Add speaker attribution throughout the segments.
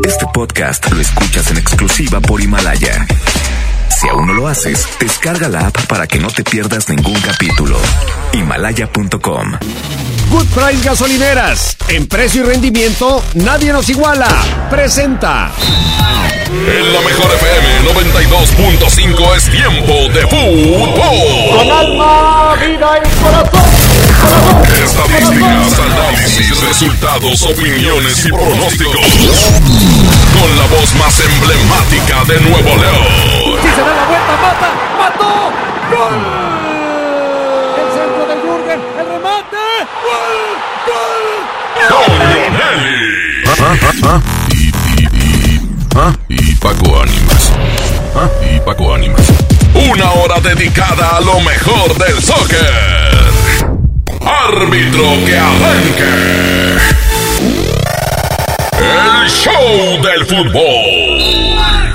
Speaker 1: Este podcast lo escuchas en exclusiva por Himalaya. Si aún no lo haces, descarga la app para que no te pierdas ningún capítulo. Himalaya.com.
Speaker 2: Good Price Gasolineras. En precio y rendimiento, nadie nos iguala. Presenta.
Speaker 3: En la mejor FM 92.5 es tiempo de fútbol.
Speaker 4: Con alma, vida y corazón.
Speaker 3: Estadísticas, análisis, resultados, opiniones y pronósticos. Con la voz más emblemática de Nuevo León.
Speaker 4: Si se da la vuelta, mata, mató. ¡Gol! El centro de Jürgen, el remate. ¡Gol! ¡Gol!
Speaker 3: Y, ¿Ah? y Paco Ánimas. ¿Ah? Y Paco Ánimas. Una hora dedicada a lo mejor del soccer. Árbitro que arranque. El show del fútbol.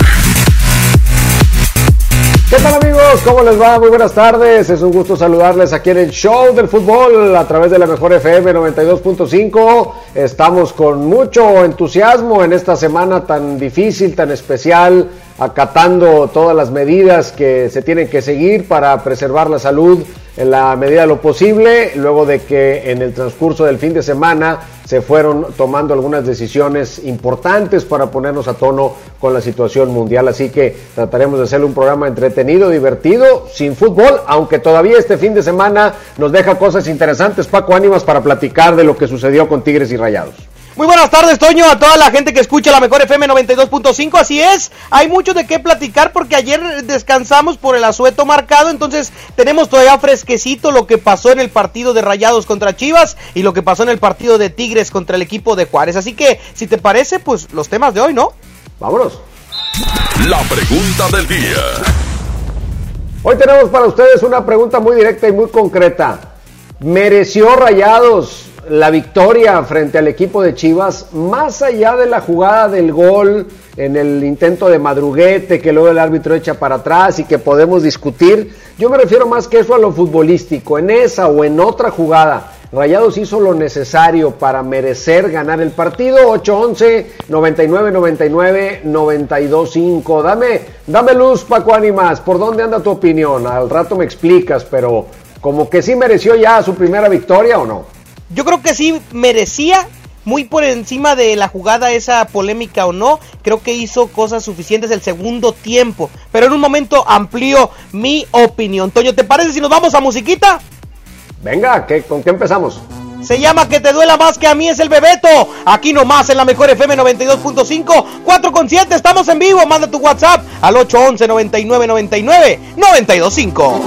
Speaker 5: ¿Qué tal amigos? ¿Cómo les va? Muy buenas tardes. Es un gusto saludarles aquí en el show del fútbol a través de la mejor FM 92.5. Estamos con mucho entusiasmo en esta semana tan difícil, tan especial, acatando todas las medidas que se tienen que seguir para preservar la salud en la medida de lo posible, luego de que en el transcurso del fin de semana se fueron tomando algunas decisiones importantes para ponernos a tono con la situación mundial. Así que trataremos de hacerle un programa entretenido, divertido, sin fútbol, aunque todavía este fin de semana nos deja cosas interesantes. Paco Ánimas para platicar de lo que sucedió con Tigres y Rayados.
Speaker 6: Muy buenas tardes, Toño, a toda la gente que escucha la mejor FM 92.5. Así es, hay mucho de qué platicar porque ayer descansamos por el asueto marcado, entonces tenemos todavía fresquecito lo que pasó en el partido de Rayados contra Chivas y lo que pasó en el partido de Tigres contra el equipo de Juárez. Así que, si te parece, pues los temas de hoy, ¿no?
Speaker 5: Vámonos.
Speaker 3: La pregunta del día.
Speaker 5: Hoy tenemos para ustedes una pregunta muy directa y muy concreta. ¿Mereció Rayados la victoria frente al equipo de Chivas, más allá de la jugada del gol en el intento de madruguete que luego el árbitro echa para atrás y que podemos discutir, yo me refiero más que eso a lo futbolístico, en esa o en otra jugada. Rayados hizo lo necesario para merecer ganar el partido 8-11, 99-99, 92-5. Dame, dame luz, Paco Ánimas. ¿Por dónde anda tu opinión? Al rato me explicas, pero como que sí mereció ya su primera victoria o no?
Speaker 6: Yo creo que sí merecía muy por encima de la jugada esa polémica o no, creo que hizo cosas suficientes el segundo tiempo, pero en un momento amplió mi opinión. Toño, ¿te parece si nos vamos a musiquita?
Speaker 5: Venga, ¿qué, ¿con qué empezamos?
Speaker 6: Se llama Que te duela más que a mí es el Bebeto. Aquí nomás en la mejor FM 92.5, 4 con 7, estamos en vivo. Manda tu WhatsApp al 811 99 99 925.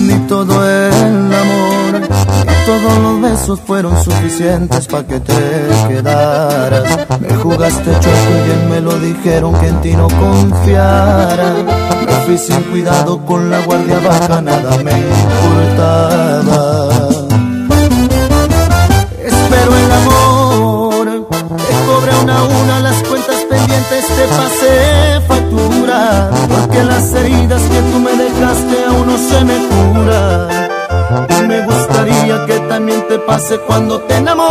Speaker 7: Ni todo el amor, ni todos los besos fueron suficientes para que te quedaras. Me jugaste choco y bien me lo dijeron que en ti no confiara. Me fui sin cuidado con la guardia baja, nada me importaba. Pase cuando te enamores,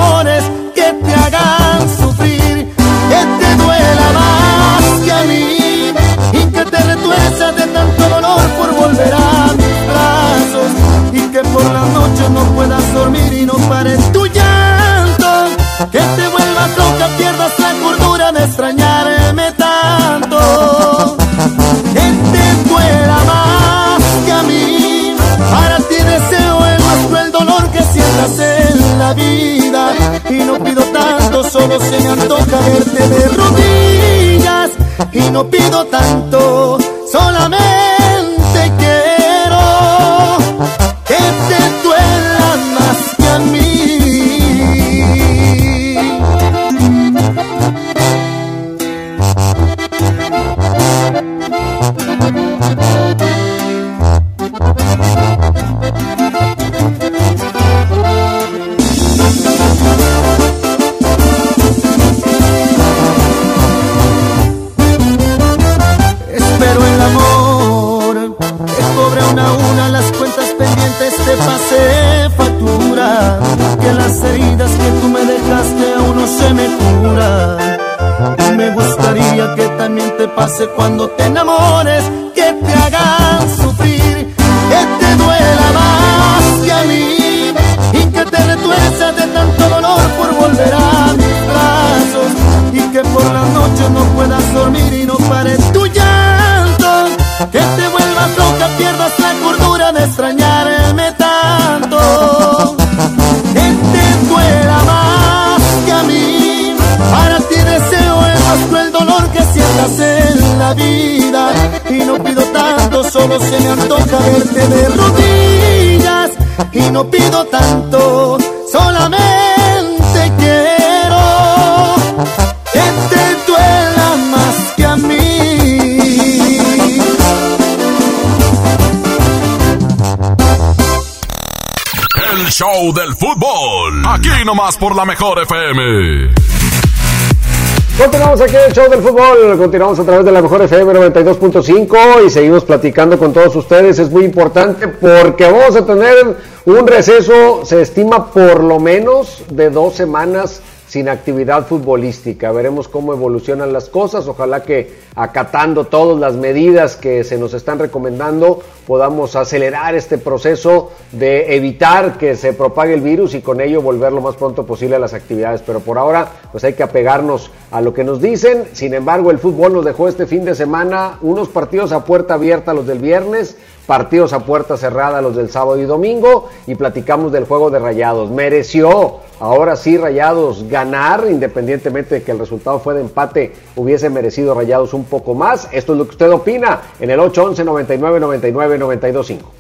Speaker 3: show del fútbol. Aquí nomás por la mejor FM.
Speaker 5: Continuamos aquí en el show del fútbol, continuamos a través de la mejor FM 92.5 y seguimos platicando con todos ustedes. Es muy importante porque vamos a tener un receso, se estima por lo menos de dos semanas sin actividad futbolística. Veremos cómo evolucionan las cosas. Ojalá que acatando todas las medidas que se nos están recomendando podamos acelerar este proceso de evitar que se propague el virus y con ello volver lo más pronto posible a las actividades. Pero por ahora pues hay que apegarnos a lo que nos dicen. Sin embargo, el fútbol nos dejó este fin de semana unos partidos a puerta abierta los del viernes, partidos a puerta cerrada los del sábado y domingo y platicamos del juego de Rayados. Mereció ahora sí Rayados ganar, independientemente de que el resultado fue de empate, hubiese merecido Rayados un poco más. Esto es lo que usted opina en el 811 99 99 925.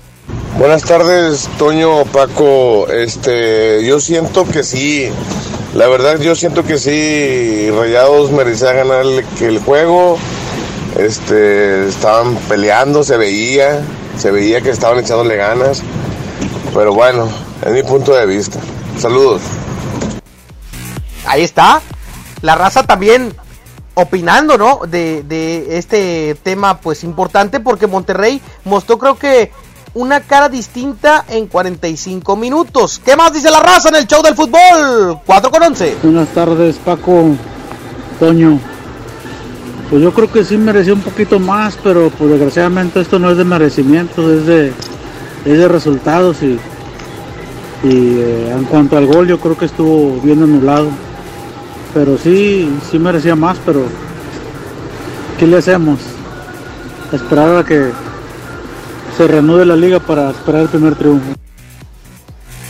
Speaker 8: Buenas tardes, Toño, Paco. Este, yo siento que sí. La verdad, yo siento que sí. Rayados merecía ganar el, el juego. Este, estaban peleando, se veía, se veía que estaban echándole ganas. Pero bueno, es mi punto de vista. Saludos.
Speaker 6: Ahí está. La raza también opinando, ¿no? De, de este tema, pues importante, porque Monterrey mostró, creo que, una cara distinta en 45 minutos. ¿Qué más dice la raza en el show del fútbol? 4 con 11.
Speaker 9: Buenas tardes, Paco, Toño. Pues yo creo que sí mereció un poquito más, pero pues desgraciadamente esto no es de merecimiento, es de, es de resultados y, y eh, en cuanto al gol yo creo que estuvo bien anulado. Pero sí, sí merecía más, pero ¿qué le hacemos? Esperar a que se reanude la liga para esperar el primer triunfo.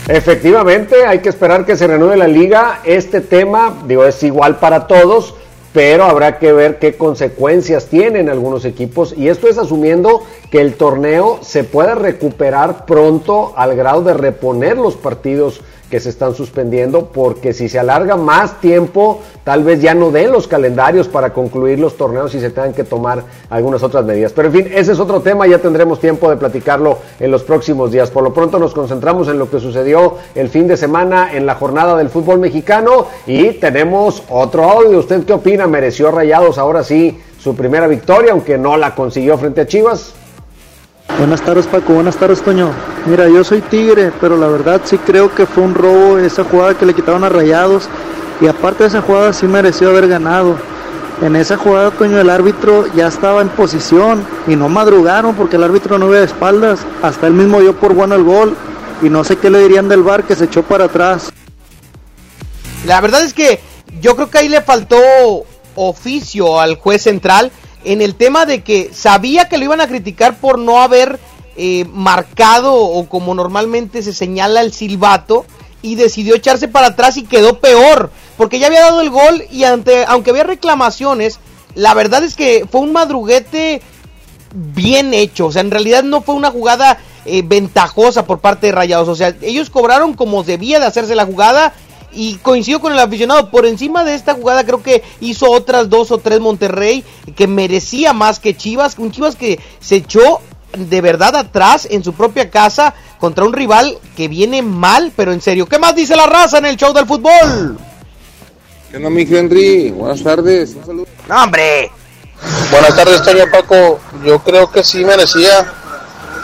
Speaker 5: Efectivamente, hay que esperar que se reanude la liga. Este tema, digo, es igual para todos, pero habrá que ver qué consecuencias tienen algunos equipos. Y esto es asumiendo que el torneo se pueda recuperar pronto al grado de reponer los partidos que se están suspendiendo, porque si se alarga más tiempo, tal vez ya no den los calendarios para concluir los torneos y se tengan que tomar algunas otras medidas. Pero en fin, ese es otro tema, ya tendremos tiempo de platicarlo en los próximos días. Por lo pronto nos concentramos en lo que sucedió el fin de semana en la jornada del fútbol mexicano y tenemos otro audio. ¿Usted qué opina? ¿Mereció Rayados ahora sí su primera victoria, aunque no la consiguió frente a Chivas?
Speaker 9: Buenas tardes Paco, buenas tardes Toño. Mira, yo soy Tigre, pero la verdad sí creo que fue un robo esa jugada que le quitaron a Rayados y aparte de esa jugada sí mereció haber ganado. En esa jugada, Toño, el árbitro ya estaba en posición y no madrugaron porque el árbitro no de espaldas. Hasta él mismo dio por bueno el gol y no sé qué le dirían del bar que se echó para atrás.
Speaker 6: La verdad es que yo creo que ahí le faltó oficio al juez central en el tema de que sabía que lo iban a criticar por no haber eh, marcado o como normalmente se señala el silbato y decidió echarse para atrás y quedó peor porque ya había dado el gol y ante, aunque había reclamaciones la verdad es que fue un madruguete bien hecho o sea en realidad no fue una jugada eh, ventajosa por parte de Rayados o sea ellos cobraron como debía de hacerse la jugada y coincido con el aficionado, por encima de esta jugada creo que hizo otras dos o tres Monterrey que merecía más que Chivas, un Chivas que se echó de verdad atrás en su propia casa contra un rival que viene mal, pero en serio, ¿qué más dice la raza en el show del fútbol?
Speaker 10: ¿Qué onda, mi Henry? Buenas tardes. Un saludo.
Speaker 6: ¡No, hombre!
Speaker 11: Buenas tardes, Toño Paco. Yo creo que sí merecía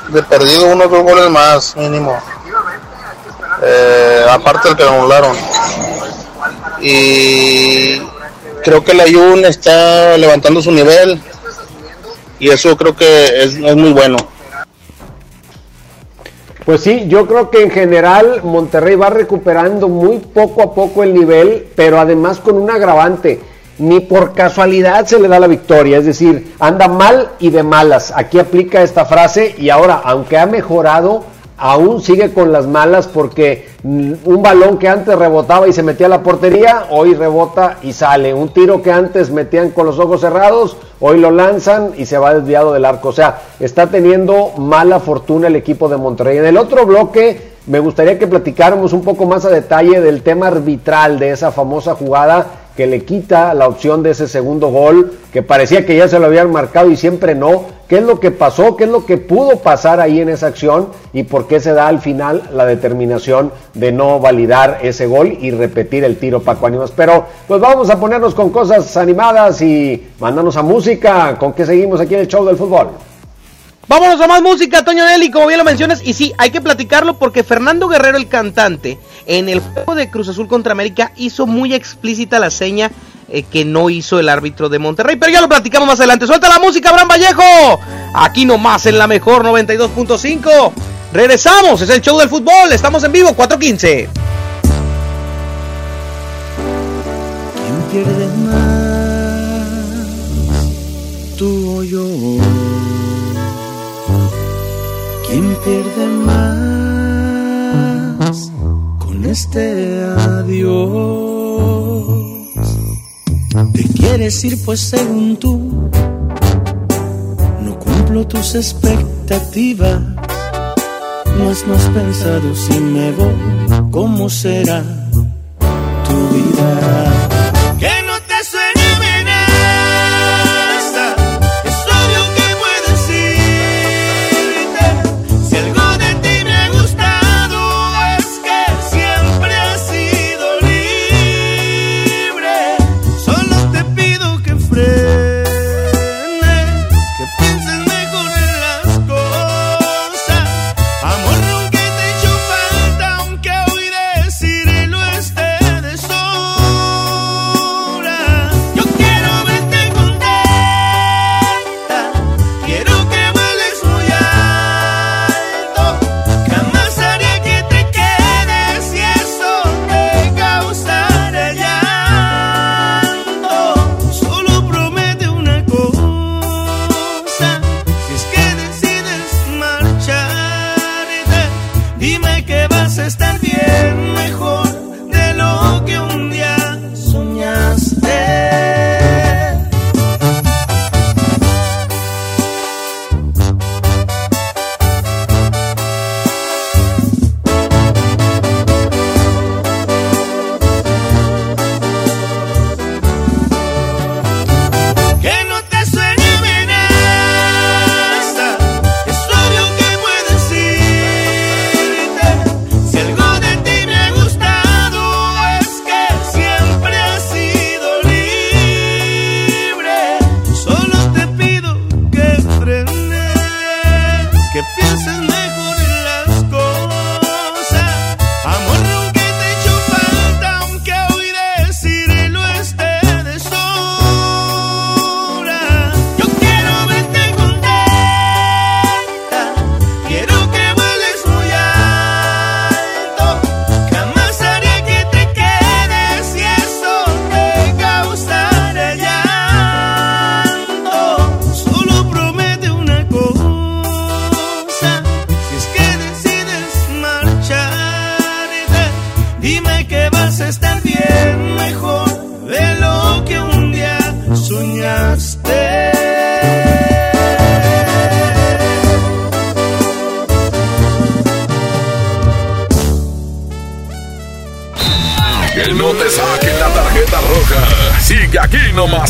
Speaker 11: de perdido unos dos goles más, mínimo. Eh, aparte del que anularon. Y creo que la Jun está levantando su nivel. y eso creo que es, es muy bueno.
Speaker 5: Pues sí, yo creo que en general Monterrey va recuperando muy poco a poco el nivel, pero además con un agravante. Ni por casualidad se le da la victoria, es decir, anda mal y de malas. Aquí aplica esta frase y ahora, aunque ha mejorado, aún sigue con las malas porque un balón que antes rebotaba y se metía a la portería, hoy rebota y sale. Un tiro que antes metían con los ojos cerrados, hoy lo lanzan y se va desviado del arco. O sea, está teniendo mala fortuna el equipo de Monterrey. En el otro bloque me gustaría que platicáramos un poco más a detalle del tema arbitral de esa famosa jugada que le quita la opción de ese segundo gol, que parecía que ya se lo habían marcado y siempre no. ¿Qué es lo que pasó? ¿Qué es lo que pudo pasar ahí en esa acción? ¿Y por qué se da al final la determinación de no validar ese gol y repetir el tiro Paco Ánimas? Pero pues vamos a ponernos con cosas animadas y mandarnos a música. ¿Con qué seguimos aquí en el show del fútbol?
Speaker 6: Vámonos a más música, Toño Nelly, como bien lo mencionas. Y sí, hay que platicarlo porque Fernando Guerrero, el cantante, en el juego de Cruz Azul contra América, hizo muy explícita la seña eh, que no hizo el árbitro de Monterrey. Pero ya lo platicamos más adelante. Suelta la música, Abraham Vallejo. Aquí nomás en la mejor 92.5. Regresamos, es el show del fútbol. Estamos en vivo, 4.15.
Speaker 12: ¿Quién pierde más? ¿Tú o yo? Pierde más con este adiós? Te quieres ir pues según tú, no cumplo tus expectativas. No has más pensado si me voy, cómo será tu vida.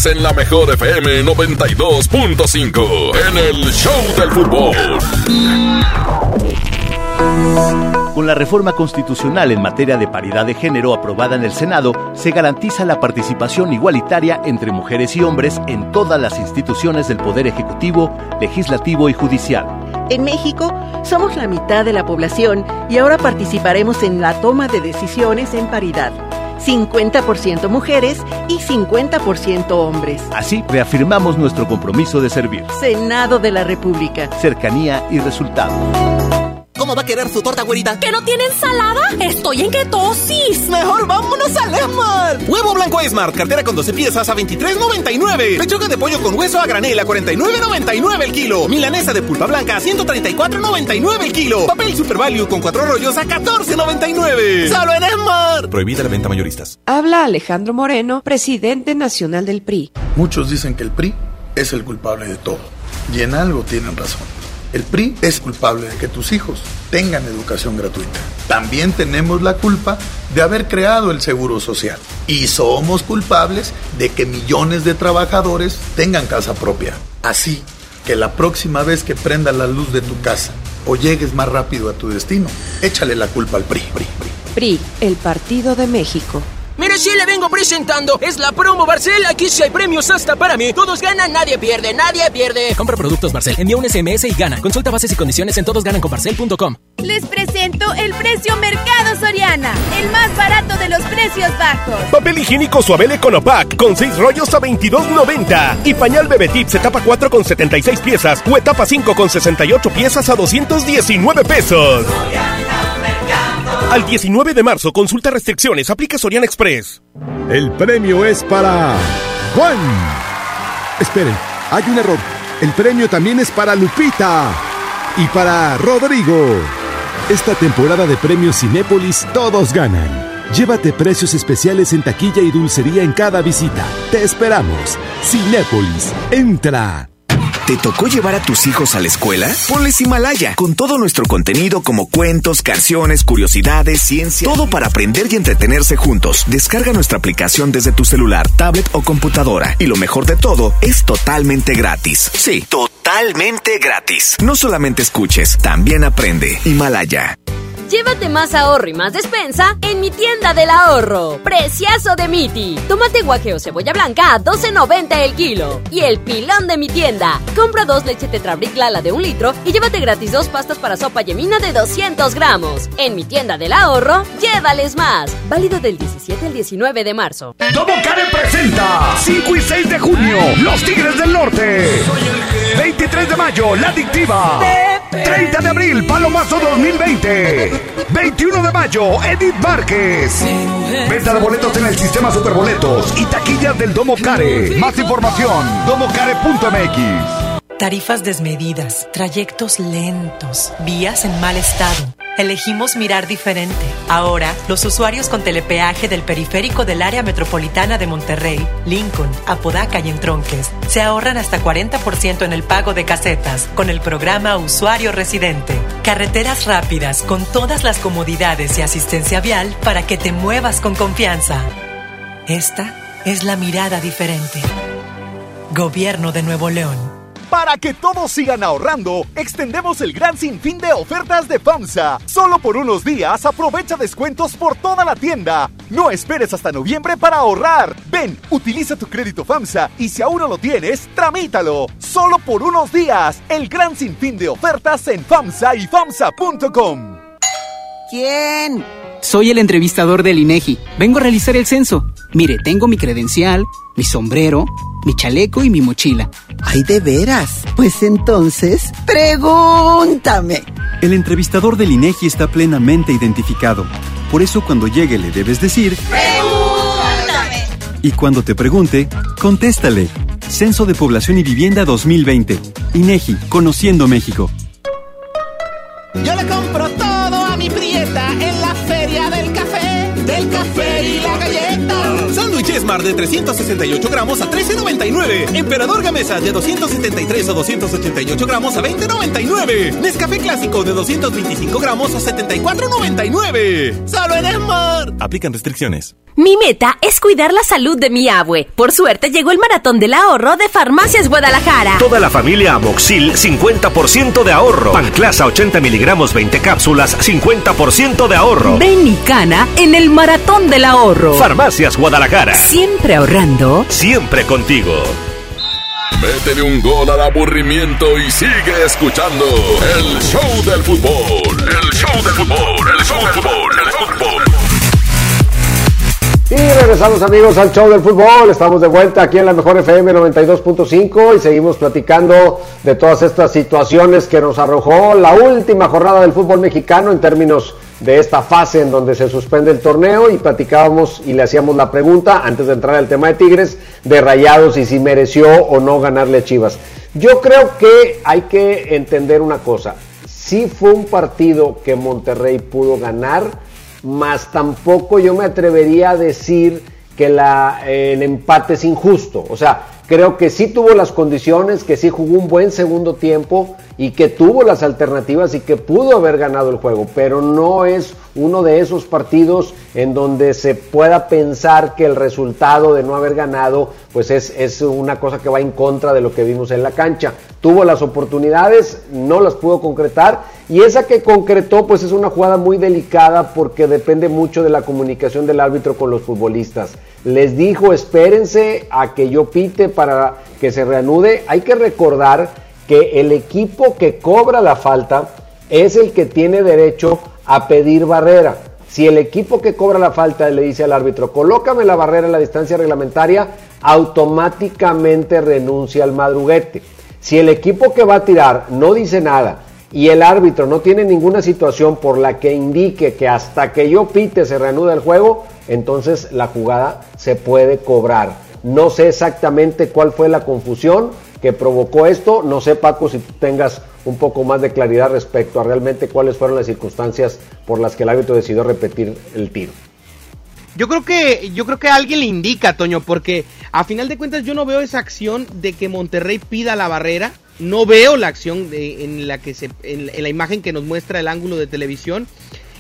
Speaker 12: En
Speaker 3: la mejor FM 92.5 en el Show del Fútbol.
Speaker 13: Con la reforma constitucional en materia de paridad de género aprobada en el Senado, se garantiza la participación igualitaria entre mujeres y hombres en todas las instituciones del Poder Ejecutivo, Legislativo y Judicial.
Speaker 14: En México somos la mitad de la población y ahora participaremos en la toma de decisiones en paridad. 50% mujeres y 50% hombres.
Speaker 15: Así reafirmamos nuestro compromiso de servir.
Speaker 14: Senado de la República.
Speaker 15: Cercanía y resultados.
Speaker 16: ¿Cómo va a querer su torta, güerita?
Speaker 17: ¿Que no tiene ensalada? Estoy en ketosis.
Speaker 16: Mejor vámonos al Esmar. Huevo blanco Esmar, cartera con 12 piezas a 23.99. Pechuga de pollo con hueso a granel a 49.99 el kilo. Milanesa de pulpa blanca a 134.99 el kilo. Papel Super Value con cuatro rollos a 14.99. Solo en Esmar.
Speaker 18: Prohibida la venta mayoristas.
Speaker 19: Habla Alejandro Moreno, presidente nacional del PRI.
Speaker 20: Muchos dicen que el PRI es el culpable de todo. Y en algo tienen razón. El PRI es culpable de que tus hijos tengan educación gratuita. También tenemos la culpa de haber creado el Seguro Social. Y somos culpables de que millones de trabajadores tengan casa propia. Así que la próxima vez que prenda la luz de tu casa o llegues más rápido a tu destino, échale la culpa al PRI. PRI, PRI.
Speaker 19: PRI, el Partido de México.
Speaker 21: Mire, si le vengo presentando. Es la promo Barcel. Aquí sí hay premios hasta para mí. Todos ganan, nadie pierde, nadie pierde.
Speaker 22: Compra productos Barcel, envía un SMS y gana. Consulta bases y condiciones en todosgananconbarcel.com.
Speaker 23: Les presento el precio Mercado Soriana. El más barato de los precios bajos.
Speaker 24: Papel higiénico Suabel Econopack con 6 rollos a 22.90. Y pañal Bebetips etapa 4 con 76 piezas o etapa 5 con 68 piezas a 219 pesos. Al 19 de marzo, consulta restricciones, aplica Soriana Express.
Speaker 25: El premio es para Juan. Esperen, hay un error. El premio también es para Lupita y para Rodrigo. Esta temporada de premios Cinépolis todos ganan. Llévate precios especiales en taquilla y dulcería en cada visita. Te esperamos. Cinépolis, entra.
Speaker 1: ¿Te tocó llevar a tus hijos a la escuela? Ponles Himalaya, con todo nuestro contenido como cuentos, canciones, curiosidades, ciencia, todo para aprender y entretenerse juntos. Descarga nuestra aplicación desde tu celular, tablet o computadora. Y lo mejor de todo, es totalmente gratis. Sí, totalmente gratis. No solamente escuches, también aprende. Himalaya.
Speaker 17: Llévate más ahorro y más despensa en mi tienda del ahorro. Preciazo de Miti. Tomate guaje o cebolla blanca a 12.90 el kilo. Y el pilón de mi tienda. Compra dos leche Tetrabric Lala de un litro y llévate gratis dos pastas para sopa yemina de 200 gramos. En mi tienda del ahorro, llévales más. Válido del 17 al 19 de marzo.
Speaker 26: Domo Karen presenta 5 y 6 de junio Los Tigres del Norte. 23 de mayo, La Adictiva. 30 de abril, Palomazo 2020. 21 de mayo, Edith Márquez. Venta de boletos en el sistema Superboletos y taquillas del Domo Care. Más información, domocare.mx.
Speaker 27: Tarifas desmedidas, trayectos lentos, vías en mal estado. Elegimos mirar diferente. Ahora, los usuarios con telepeaje del periférico del área metropolitana de Monterrey, Lincoln, Apodaca y Entronques se ahorran hasta 40% en el pago de casetas con el programa Usuario Residente. Carreteras rápidas con todas las comodidades y asistencia vial para que te muevas con confianza. Esta es la mirada diferente. Gobierno de Nuevo León.
Speaker 26: Para que todos sigan ahorrando, extendemos el gran sinfín de ofertas de FAMSA. Solo por unos días aprovecha descuentos por toda la tienda. No esperes hasta noviembre para ahorrar. Ven, utiliza tu crédito FAMSA y si aún no lo tienes, tramítalo. Solo por unos días, el gran sinfín de ofertas en FAMSA y FAMSA.com.
Speaker 28: ¿Quién? Soy el entrevistador del INEGI. Vengo a realizar el censo. Mire, tengo mi credencial, mi sombrero, mi chaleco y mi mochila.
Speaker 29: Ay, de veras. Pues entonces, pregúntame.
Speaker 30: El entrevistador del INEGI está plenamente identificado. Por eso cuando llegue le debes decir...
Speaker 29: ¡Pregúntame!
Speaker 30: Y cuando te pregunte, contéstale. Censo de Población y Vivienda 2020. INEGI, Conociendo México.
Speaker 21: Yo le compro todo a mi prieta en
Speaker 16: Esmar de 368 gramos a 13.99. Emperador Gamesa de 273 o 288 gramos a 20.99. Nescafé Clásico de 225 gramos a 74.99. Solo en Esmar.
Speaker 18: Aplican restricciones.
Speaker 17: Mi meta es cuidar la salud de mi abue. Por suerte llegó el maratón del ahorro de Farmacias Guadalajara.
Speaker 10: Toda la familia Amoxil, 50% de ahorro. Panclasa 80 miligramos, 20 cápsulas, 50% de ahorro.
Speaker 17: Ven y cana en el maratón del ahorro.
Speaker 10: Farmacias Guadalajara.
Speaker 17: Siempre ahorrando.
Speaker 10: Siempre contigo.
Speaker 3: Métele un gol al aburrimiento y sigue escuchando el show del fútbol. El show del fútbol, el show del fútbol, el show del fútbol.
Speaker 5: Y regresamos amigos al show del fútbol, estamos de vuelta aquí en la mejor FM 92.5 y seguimos platicando de todas estas situaciones que nos arrojó la última jornada del fútbol mexicano en términos de esta fase en donde se suspende el torneo y platicábamos y le hacíamos la pregunta antes de entrar al tema de Tigres de Rayados y si mereció o no ganarle a Chivas. Yo creo que hay que entender una cosa, sí fue un partido que Monterrey pudo ganar, más tampoco yo me atrevería a decir que la, el empate es injusto. O sea, creo que sí tuvo las condiciones, que sí jugó un buen segundo tiempo y que tuvo las alternativas y que pudo haber ganado el juego, pero no es uno de esos partidos en donde se pueda pensar que el resultado de no haber ganado pues es, es una cosa que va en contra de lo que vimos en la cancha. Tuvo las oportunidades, no las pudo concretar y esa que concretó pues es una jugada muy delicada porque depende mucho de la comunicación del árbitro con los futbolistas. Les dijo espérense a que yo pite para que se reanude. Hay que recordar que el equipo que cobra la falta es el que tiene derecho a pedir barrera. Si el equipo que cobra la falta le dice al árbitro, colócame la barrera en la distancia reglamentaria, automáticamente renuncia al madruguete. Si el equipo que va a tirar no dice nada y el árbitro no tiene ninguna situación por la que indique que hasta que yo pite se reanuda el juego, entonces la jugada se puede cobrar. No sé exactamente cuál fue la confusión que provocó esto. No sé, Paco, si tú tengas un poco más de claridad respecto a realmente cuáles fueron las circunstancias por las que el árbitro decidió repetir el tiro.
Speaker 6: Yo creo que yo creo que alguien le indica, Toño, porque a final de cuentas yo no veo esa acción de que Monterrey pida la barrera. No veo la acción en la que se en, en la imagen que nos muestra el ángulo de televisión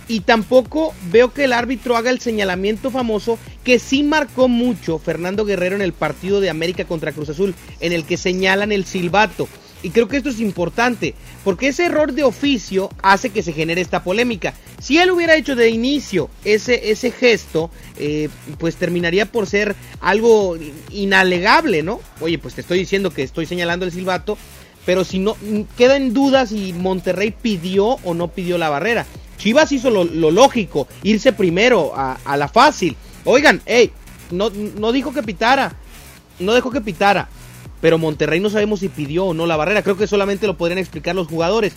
Speaker 6: y tampoco veo que el árbitro haga el señalamiento famoso que sí marcó mucho Fernando Guerrero en el partido de América contra Cruz Azul, en el que señalan el silbato. Y creo que esto es importante, porque ese error de oficio hace que se genere esta polémica. Si él hubiera hecho de inicio ese, ese gesto, eh, pues terminaría por ser algo inalegable, ¿no? Oye, pues te estoy diciendo que estoy señalando el silbato, pero si no, queda en duda si Monterrey pidió o no pidió la barrera. Chivas hizo lo, lógico, irse primero a, la fácil. Oigan, hey, no, no dijo que pitara, no dejó que pitara. Pero Monterrey no sabemos si pidió o no la barrera. Creo que solamente lo podrían explicar los jugadores.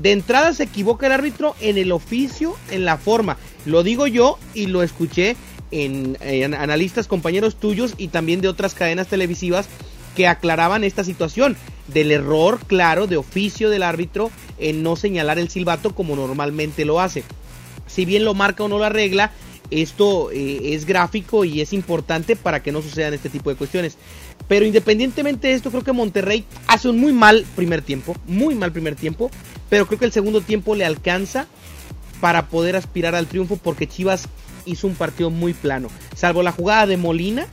Speaker 6: De entrada se equivoca el árbitro en el oficio, en la forma. Lo digo yo y lo escuché en, en analistas, compañeros tuyos y también de otras cadenas televisivas que aclaraban esta situación del error claro de oficio del árbitro en no señalar el silbato como normalmente lo hace. Si bien lo marca o no la regla, esto eh, es gráfico y es importante para que no sucedan este tipo de cuestiones. Pero independientemente de esto, creo que Monterrey hace un muy mal primer tiempo, muy mal primer tiempo, pero creo que el segundo tiempo le alcanza para poder aspirar al triunfo porque Chivas hizo un partido muy plano. Salvo la jugada de Molina,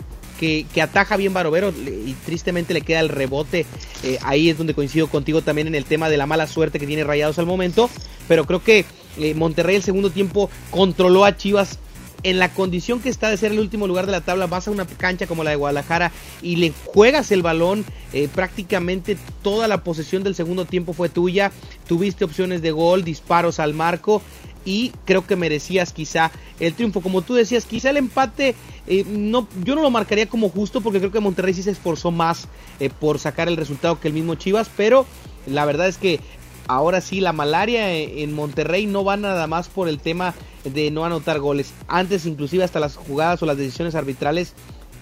Speaker 6: que, ataja bien Barovero y tristemente le queda el rebote. Eh, ahí es donde coincido contigo también en el tema de la mala suerte que tiene Rayados al momento. Pero creo que eh, Monterrey el segundo tiempo controló a Chivas en la condición que está de ser el último lugar de la tabla, vas a una cancha como la de Guadalajara y le juegas el balón, eh, prácticamente toda la posesión del segundo tiempo fue tuya, tuviste opciones de gol, disparos al marco y creo que merecías quizá el triunfo. Como tú decías, quizá el empate, eh, no, yo no lo marcaría como justo porque creo que Monterrey sí se esforzó más eh, por sacar el resultado que el mismo Chivas, pero la verdad es que ahora sí la malaria eh, en Monterrey no va nada más por el tema de no anotar goles. Antes inclusive hasta las jugadas o las decisiones arbitrales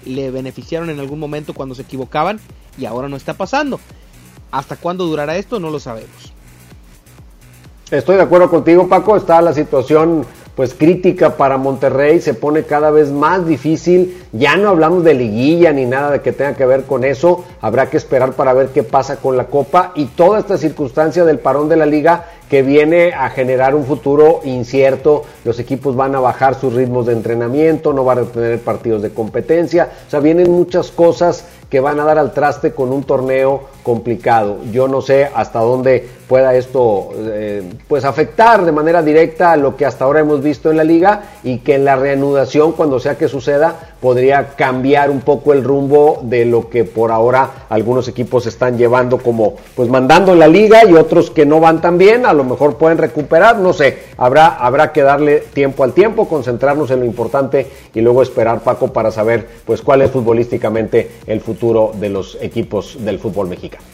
Speaker 6: le beneficiaron en algún momento cuando se equivocaban y ahora no está pasando. ¿Hasta cuándo durará esto? No lo sabemos.
Speaker 5: Estoy de acuerdo contigo, Paco. Está la situación pues crítica para Monterrey, se pone cada vez más difícil. Ya no hablamos de liguilla ni nada de que tenga que ver con eso. Habrá que esperar para ver qué pasa con la Copa y toda esta circunstancia del parón de la liga que viene a generar un futuro incierto. Los equipos van a bajar sus ritmos de entrenamiento, no van a tener partidos de competencia. O sea, vienen muchas cosas que van a dar al traste con un torneo complicado. Yo no sé hasta dónde pueda esto eh, pues afectar de manera directa a lo que hasta ahora hemos visto en la liga y que en la reanudación cuando sea que suceda podría cambiar un poco el rumbo de lo que por ahora algunos equipos están llevando como pues mandando la liga y otros que no van tan bien, a lo mejor pueden recuperar, no sé, habrá, habrá que darle tiempo al tiempo, concentrarnos en lo importante y luego esperar Paco para saber pues cuál es futbolísticamente el futuro de los equipos del fútbol mexicano.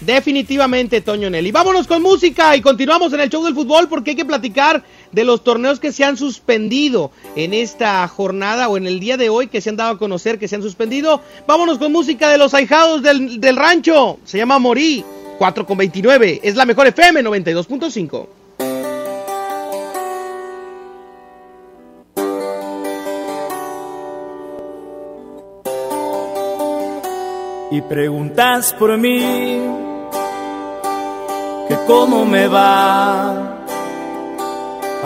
Speaker 6: Definitivamente, Toño Nelly. Vámonos con música y continuamos en el show del fútbol porque hay que platicar de los torneos que se han suspendido en esta jornada o en el día de hoy que se han dado a conocer que se han suspendido. Vámonos con música de los ahijados del, del rancho. Se llama Morí 4 con 29. Es la mejor FM 92.5.
Speaker 31: Y preguntas por mí, que cómo me va.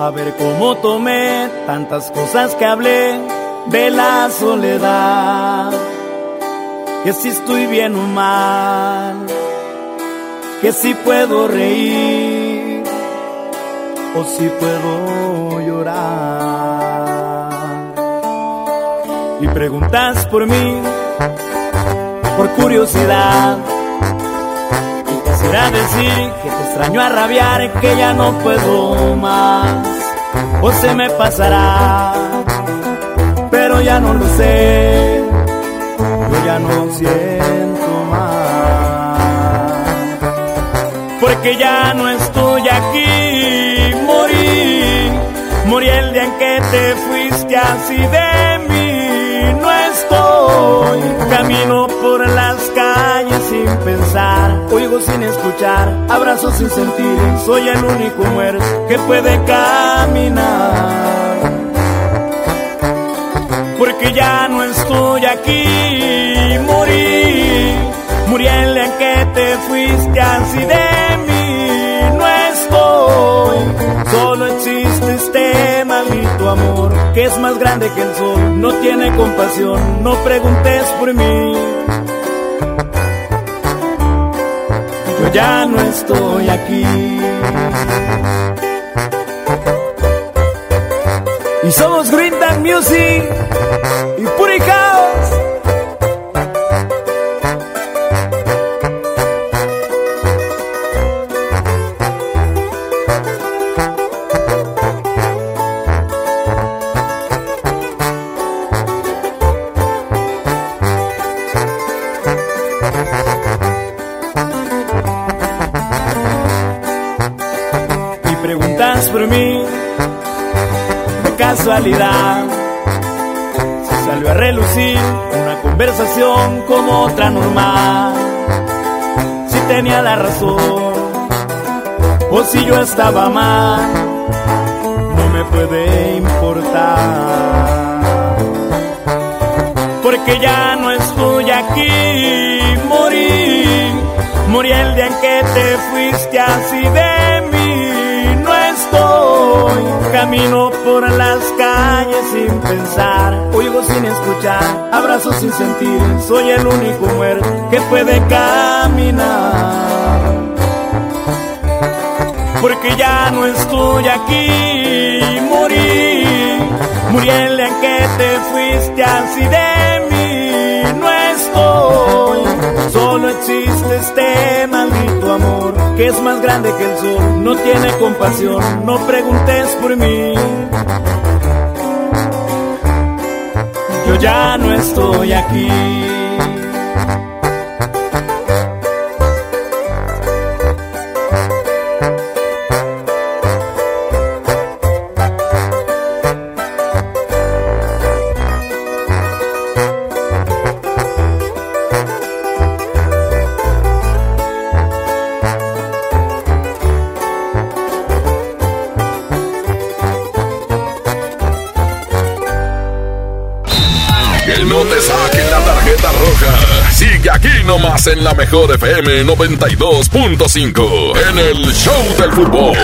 Speaker 31: A ver cómo tomé tantas cosas que hablé de la soledad. Que si estoy bien o mal, que si puedo reír o si puedo llorar. Y preguntas por mí, por curiosidad. Quisiera decir que te extraño a rabiar, que ya no puedo más, o se me pasará, pero ya no lo sé, yo ya no siento más, porque ya no estoy aquí, morí, morí el día en que te fuiste así de mí, no estoy, pensar, oigo sin escuchar, abrazo sin sentir, soy el único muerto que puede caminar. Porque ya no estoy aquí, morí, morí el día en que te fuiste así de mí, no estoy, solo existe este maldito amor que es más grande que el sol, no tiene compasión, no preguntes por mí. Ya no estoy aquí. Y somos Green Music y Puri casualidad. Salió a relucir una conversación como otra normal. Si tenía la razón o si yo estaba mal, no me puede importar. Porque ya no estoy aquí, morí, morí el día en que te fuiste así de camino por las calles sin pensar, oigo sin escuchar, abrazo sin sentir, soy el único muerto que puede caminar. Porque ya no estoy aquí, morí, morí el día que te fuiste así de mí, no estoy, solo existe este maldito amor que es más grande que el sol, no tiene compasión, no preguntes por mí. Yo ya no estoy aquí.
Speaker 3: Aquí nomás en la mejor FM 92.5 en el Show del Fútbol.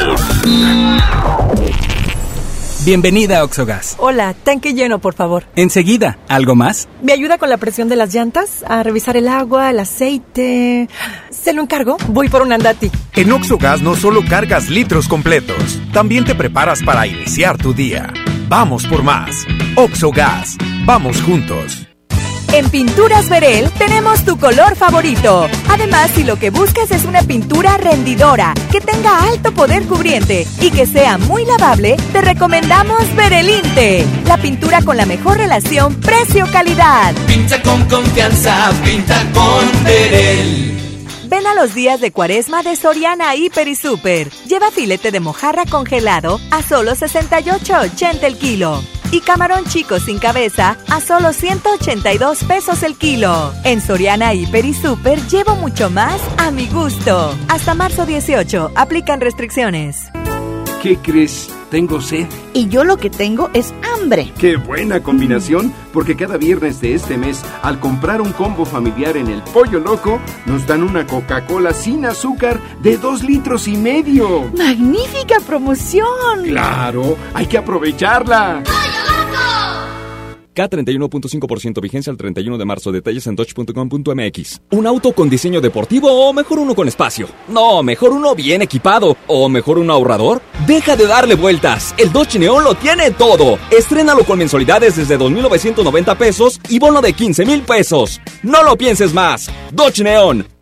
Speaker 22: Bienvenida a Oxogas.
Speaker 32: Hola, tanque lleno, por favor.
Speaker 22: Enseguida, ¿algo más?
Speaker 32: ¿Me ayuda con la presión de las llantas? A revisar el agua, el aceite. ¿Se lo encargo? Voy por un andati.
Speaker 33: En Oxogas no solo cargas litros completos, también te preparas para iniciar tu día. vamos por más. Oxo Gas, vamos juntos.
Speaker 34: En Pinturas Verel tenemos tu color favorito. Además, si lo que buscas es una pintura rendidora, que tenga alto poder cubriente y que sea muy lavable, te recomendamos Verelinte, la pintura con la mejor relación precio-calidad.
Speaker 35: Pinta con confianza, pinta con Verel.
Speaker 34: Ven a los días de cuaresma de Soriana Hiper y Super. Lleva filete de mojarra congelado a solo 68.80 el kilo. Y camarón chico sin cabeza a solo 182 pesos el kilo. En Soriana Hiper y Super llevo mucho más a mi gusto. Hasta marzo 18, aplican restricciones.
Speaker 36: ¿Qué crees? Tengo sed.
Speaker 37: Y yo lo que tengo es hambre.
Speaker 36: Qué buena combinación, porque cada viernes de este mes, al comprar un combo familiar en el Pollo Loco, nos dan una Coca-Cola sin azúcar de dos litros y medio.
Speaker 37: ¡Magnífica promoción!
Speaker 36: Claro, hay que aprovecharla.
Speaker 38: K31.5% vigencia al 31 de marzo. Detalles en dodge.com.mx. ¿Un auto con diseño deportivo o mejor uno con espacio? No, mejor uno bien equipado. ¿O mejor un ahorrador? Deja de darle vueltas. El Dodge Neon lo tiene todo. Estrénalo con mensualidades desde 2.990 pesos y bono de 15 mil pesos. No lo pienses más. Dodge Neon.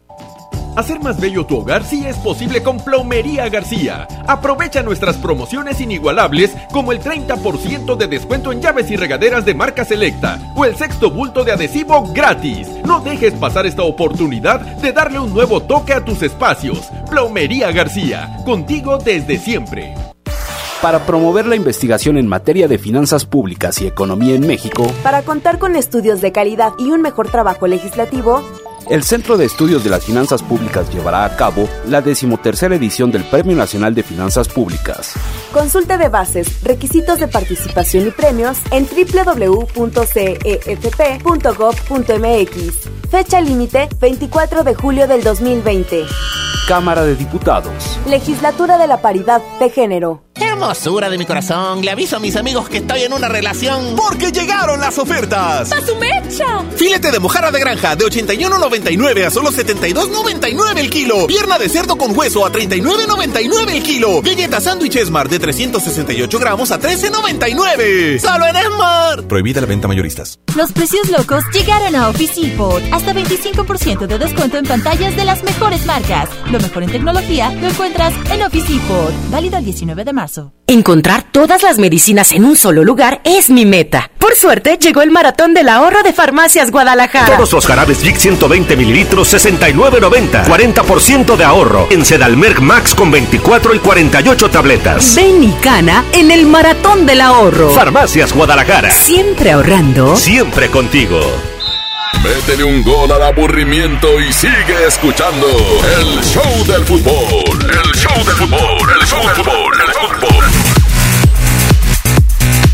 Speaker 39: Hacer más bello tu hogar sí es posible con Plomería García. Aprovecha nuestras promociones inigualables como el 30% de descuento en llaves y regaderas de marca selecta o el sexto bulto de adhesivo gratis. No dejes pasar esta oportunidad de darle un nuevo toque a tus espacios. Plomería García, contigo desde siempre.
Speaker 40: Para promover la investigación en materia de finanzas públicas y economía en México,
Speaker 41: para contar con estudios de calidad y un mejor trabajo legislativo,
Speaker 40: el Centro de Estudios de las Finanzas Públicas llevará a cabo la decimotercera edición del Premio Nacional de Finanzas Públicas.
Speaker 41: Consulta de bases, requisitos de participación y premios en www.cefp.gov.mx. Fecha límite 24 de julio del 2020.
Speaker 40: Cámara de Diputados.
Speaker 41: Legislatura de la Paridad de Género.
Speaker 16: Hermosura de mi corazón, le aviso a mis amigos que estoy en una relación. Porque llegaron las ofertas.
Speaker 42: ¡A su mecha!
Speaker 16: Filete de mojarra de granja de 81.99 a solo 72.99 el kilo. Pierna de cerdo con hueso a 39.99 el kilo. Galleta sándwich Smart de 368 gramos a 13.99. ¡Solo en Smart!
Speaker 18: Prohibida la venta mayoristas.
Speaker 42: Los precios locos llegaron a Office Depot. Hasta 25% de descuento en pantallas de las mejores marcas. Lo mejor en tecnología lo encuentras en Office Depot. Válido el 19 de marzo.
Speaker 43: Encontrar todas las medicinas en un solo lugar es mi meta. Por suerte, llegó el maratón del ahorro de Farmacias Guadalajara.
Speaker 10: Todos los jarabes Vic 120 mililitros, 69.90. 40% de ahorro. En Sedalmerc Max con 24 y 48 tabletas.
Speaker 43: Ven y cana en el maratón del ahorro.
Speaker 10: Farmacias Guadalajara.
Speaker 43: Siempre ahorrando.
Speaker 10: Siempre contigo.
Speaker 3: Métele un gol al aburrimiento y sigue escuchando el show del fútbol. El show del fútbol, el show del fútbol, el show del fútbol.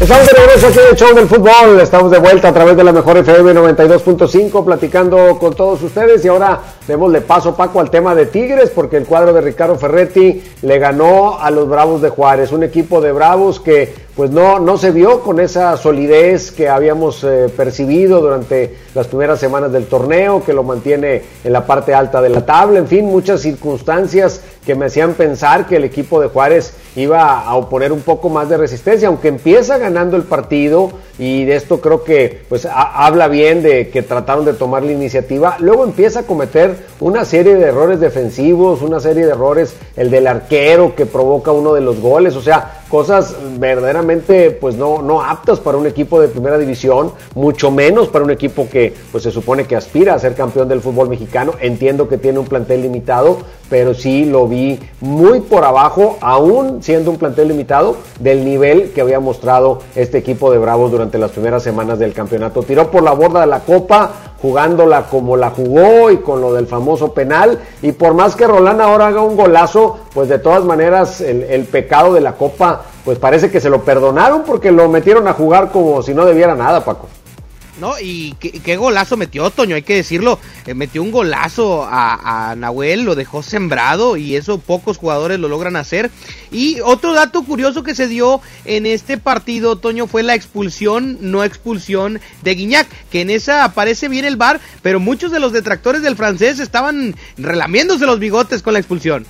Speaker 5: Estamos de regreso aquí en el show del fútbol. Estamos de vuelta a través de la mejor FM 92.5 platicando con todos ustedes y ahora démosle paso Paco al tema de Tigres porque el cuadro de Ricardo Ferretti le ganó a los Bravos de Juárez, un equipo de Bravos que pues no, no se vio con esa solidez que habíamos eh, percibido durante las primeras semanas del torneo, que lo mantiene en la parte alta de la tabla, en fin, muchas circunstancias que me hacían pensar que el equipo de Juárez iba a oponer un poco más de resistencia, aunque empieza ganando el partido y de esto creo que pues habla bien de que trataron de tomar la iniciativa, luego empieza a cometer una serie de errores defensivos, una serie de errores, el del arquero que provoca uno de los goles, o sea, cosas verdaderamente pues no, no aptas para un equipo de primera división, mucho menos para un equipo que pues se supone que aspira a ser campeón del fútbol mexicano. Entiendo que tiene un plantel limitado, pero sí lo vi muy por abajo, aún siendo un plantel limitado, del nivel que había mostrado este equipo de Bravos durante las primeras semanas del campeonato. Tiró por la borda de la copa, jugándola como la jugó y con lo del famoso penal. Y por más que Roland ahora haga un golazo, pues de todas maneras el, el, pecado de la copa, pues parece que se lo perdonaron porque lo metieron a jugar como si no debiera nada, Paco.
Speaker 6: No, y qué, golazo metió Toño, hay que decirlo. Eh, metió un golazo a, a, Nahuel, lo dejó sembrado y eso pocos jugadores lo logran hacer. Y otro dato curioso que se dio en este partido, Toño, fue la expulsión, no expulsión de Guiñac, que en esa aparece bien el bar, pero muchos de los detractores del francés estaban relamiéndose los bigotes con la expulsión.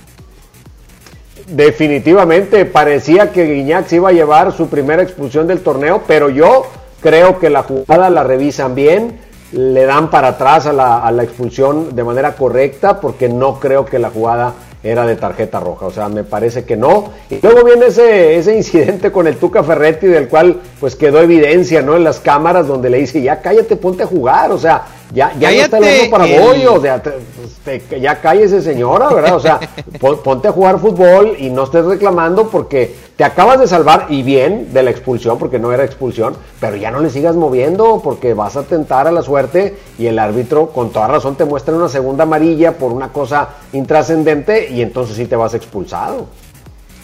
Speaker 5: Definitivamente, parecía que Guiñac se iba a llevar su primera expulsión del torneo, pero yo creo que la jugada la revisan bien, le dan para atrás a la, a la expulsión de manera correcta, porque no creo que la jugada era de tarjeta roja, o sea, me parece que no. Y luego viene ese, ese incidente con el Tuca Ferretti, del cual pues quedó evidencia, ¿no? En las cámaras donde le dice, ya cállate, ponte a jugar, o sea, ya, ya no está el horno para
Speaker 6: el-
Speaker 5: o sea, te- te- ya cállese señora, ¿verdad? O sea, pon- ponte a jugar fútbol y no estés reclamando porque te acabas de salvar y bien de la expulsión, porque no era expulsión, pero ya no le sigas moviendo porque vas a tentar a la suerte y el árbitro con toda razón te muestra una segunda amarilla por una cosa intrascendente y entonces sí te vas expulsado.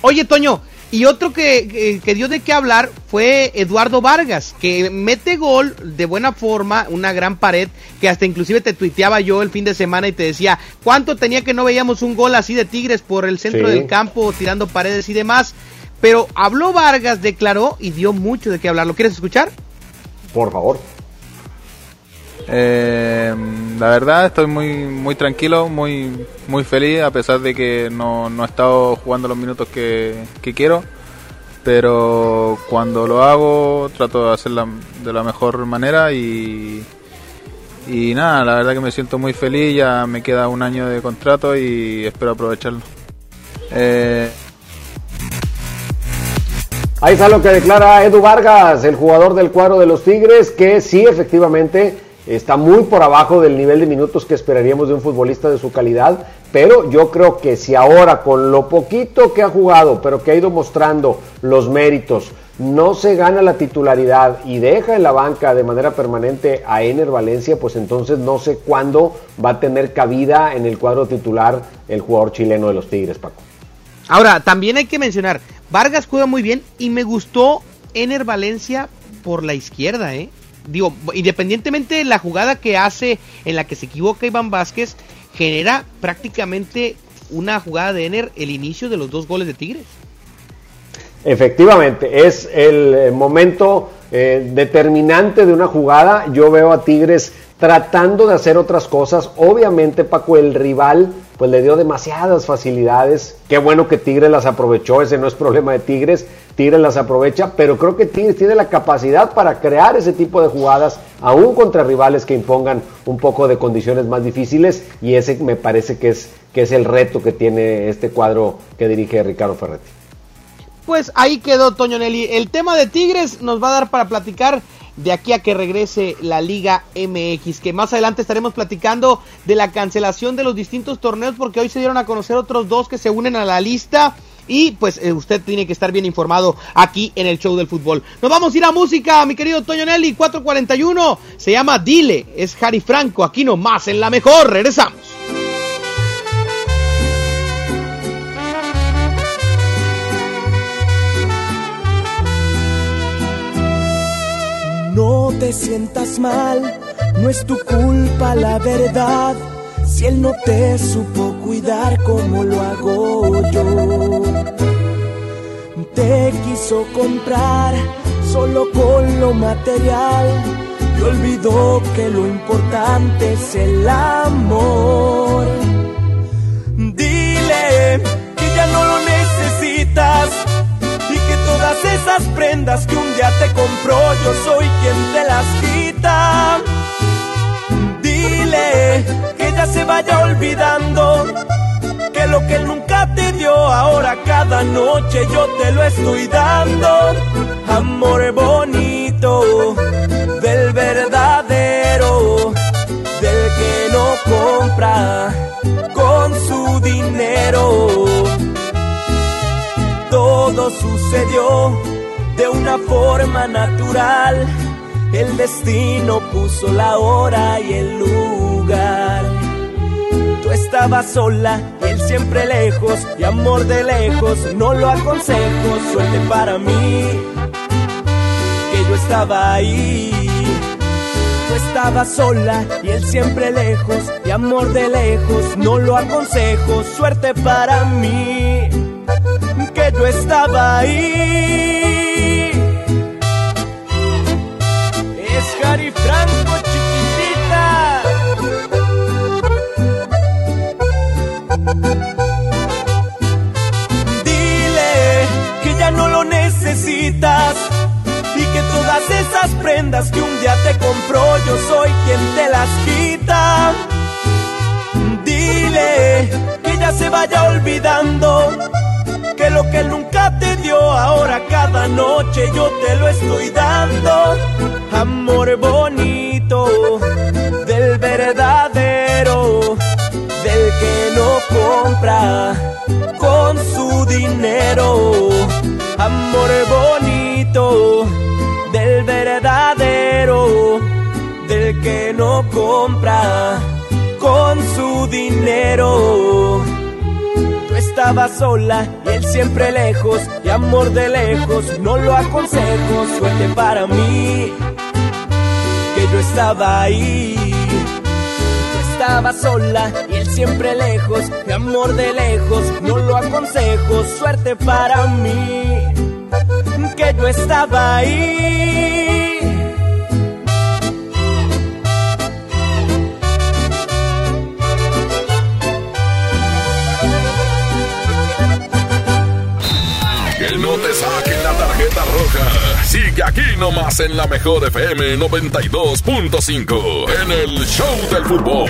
Speaker 6: Oye, Toño, y otro que, que, que dio de qué hablar fue Eduardo Vargas, que mete gol de buena forma, una gran pared, que hasta inclusive te tuiteaba yo el fin de semana y te decía, ¿cuánto tenía que no veíamos un gol así de Tigres por el centro
Speaker 5: Sí.
Speaker 6: del campo, tirando paredes y demás? Pero habló Vargas, declaró y dio mucho de qué hablar. ¿Lo quieres escuchar?
Speaker 5: Por favor.
Speaker 44: Eh, la verdad estoy muy muy tranquilo, muy muy feliz a pesar de que no, no he estado jugando los minutos que, quiero, pero cuando lo hago trato de hacerla de la mejor manera y, y nada, la verdad que me siento muy feliz, ya me queda un año de contrato y espero aprovecharlo. Eh,
Speaker 5: Ahí está lo que declara Edu Vargas, el jugador del cuadro de los Tigres, que sí, efectivamente, está muy por abajo del nivel de minutos que esperaríamos de un futbolista de su calidad, pero yo creo que si ahora con lo poquito que ha jugado, pero que ha ido mostrando los méritos, no se gana la titularidad y deja en la banca de manera permanente a Ener Valencia, pues entonces no sé cuándo va a tener cabida en el cuadro titular el jugador chileno de los Tigres, Paco.
Speaker 6: Ahora, también hay que mencionar, Vargas juega muy bien y me gustó Ener Valencia por la izquierda, ¿eh? Digo, independientemente de la jugada que hace en la que se equivoca Iván Vázquez, genera prácticamente una jugada de Ener el inicio de los dos goles de Tigres.
Speaker 5: Efectivamente, es el eh, momento eh, determinante de una jugada. Yo veo a Tigres tratando de hacer otras cosas. Obviamente, Paco, el rival, pues le dio demasiadas facilidades. Qué bueno que Tigres las aprovechó. Ese no es problema de Tigres. Tigres las aprovecha, pero creo que Tigres tiene la capacidad para crear ese tipo de jugadas, aún contra rivales que impongan un poco de condiciones más difíciles. Y ese me parece que es, que es el reto que tiene este cuadro que dirige Ricardo Ferretti.
Speaker 6: Pues ahí quedó Toño Nelly. El tema de Tigres nos va a dar para platicar de aquí a que regrese la Liga MX, que más adelante estaremos platicando de la cancelación de los distintos torneos porque hoy se dieron a conocer otros dos que se unen a la lista y pues eh, usted tiene que estar bien informado aquí en el show del fútbol. Nos vamos a ir a música, mi querido Toño Nelly, 441, se llama Dile, es Harry Franco, aquí nomás en la mejor, regresamos.
Speaker 45: No te sientas mal, no es tu culpa la verdad. Si él no te supo cuidar como lo hago yo, te quiso comprar solo con lo material y olvidó que lo importante es el amor. Dile que ya no lo necesitas y que todas esas prendas que un día te compró yo soy quien te las quita. Dile que ya se vaya olvidando lo que él nunca te dio ahora cada noche yo te lo estoy dando. Amor bonito del verdadero, del que no compra con su dinero todo sucedió de una forma natural. El destino puso la hora y el lugar. Tú estabas sola, él siempre lejos, y amor de lejos, no lo aconsejo, suerte para mí, que yo estaba ahí. Tú estabas sola y él siempre lejos, y amor de lejos, no lo aconsejo, suerte para mí que yo estaba ahí. Es Harry Franco, Todas esas prendas que un día te compró, yo soy quien te las quita. Dile que ya se vaya olvidando que lo que nunca te dio ahora cada noche yo te lo estoy dando. Amor bonito del verdadero, del que no compra con su dinero. Amor bonito verdadero, del que no compra con su dinero. Tú estabas sola y él siempre lejos, y amor de lejos, no lo aconsejo, suerte para mí, que yo estaba ahí. Tú estabas sola y él siempre lejos, y amor de lejos, no lo aconsejo, suerte para mí, que yo estaba ahí.
Speaker 3: Que no te saquen la tarjeta roja. Sigue aquí nomás en la mejor FM 92.5 en el Show del Fútbol.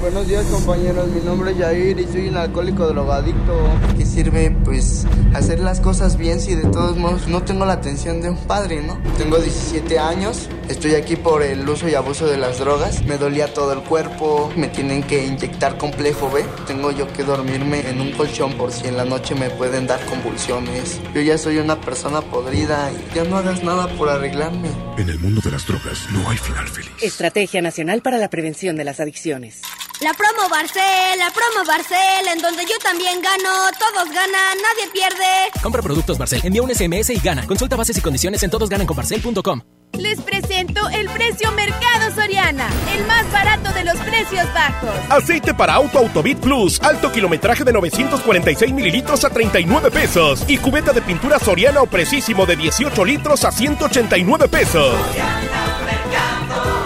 Speaker 46: Buenos días compañeros, mi nombre es Jair y soy un alcohólico drogadicto. ¿Qué sirve pues hacer las cosas bien si de todos modos no tengo la atención de un padre, no? Tengo 17 años, estoy aquí por el uso y abuso de las drogas, me dolía todo el cuerpo, me tienen que inyectar complejo B, tengo yo que dormirme en un colchón por si en la noche me pueden dar convulsiones. Yo ya soy una persona podrida y ya no hagas nada por arreglarme.
Speaker 47: En el mundo de las drogas no hay final feliz.
Speaker 14: Estrategia Nacional para la Prevención de las Adicciones.
Speaker 48: La promo Barcel, la promo Barcel, en donde yo también gano, todos ganan, nadie pierde.
Speaker 49: Compra productos Barcel, envía un SMS y gana. Consulta bases y condiciones en todosgananconbarcel.com.
Speaker 50: Les presento el precio Mercado Soriana, el más barato de los precios bajos.
Speaker 24: Aceite para auto Autobit Plus, alto kilometraje de 946 mililitros a 39 pesos. Y cubeta de pintura Soriana o Precisísimo de 18 litros a 189 pesos.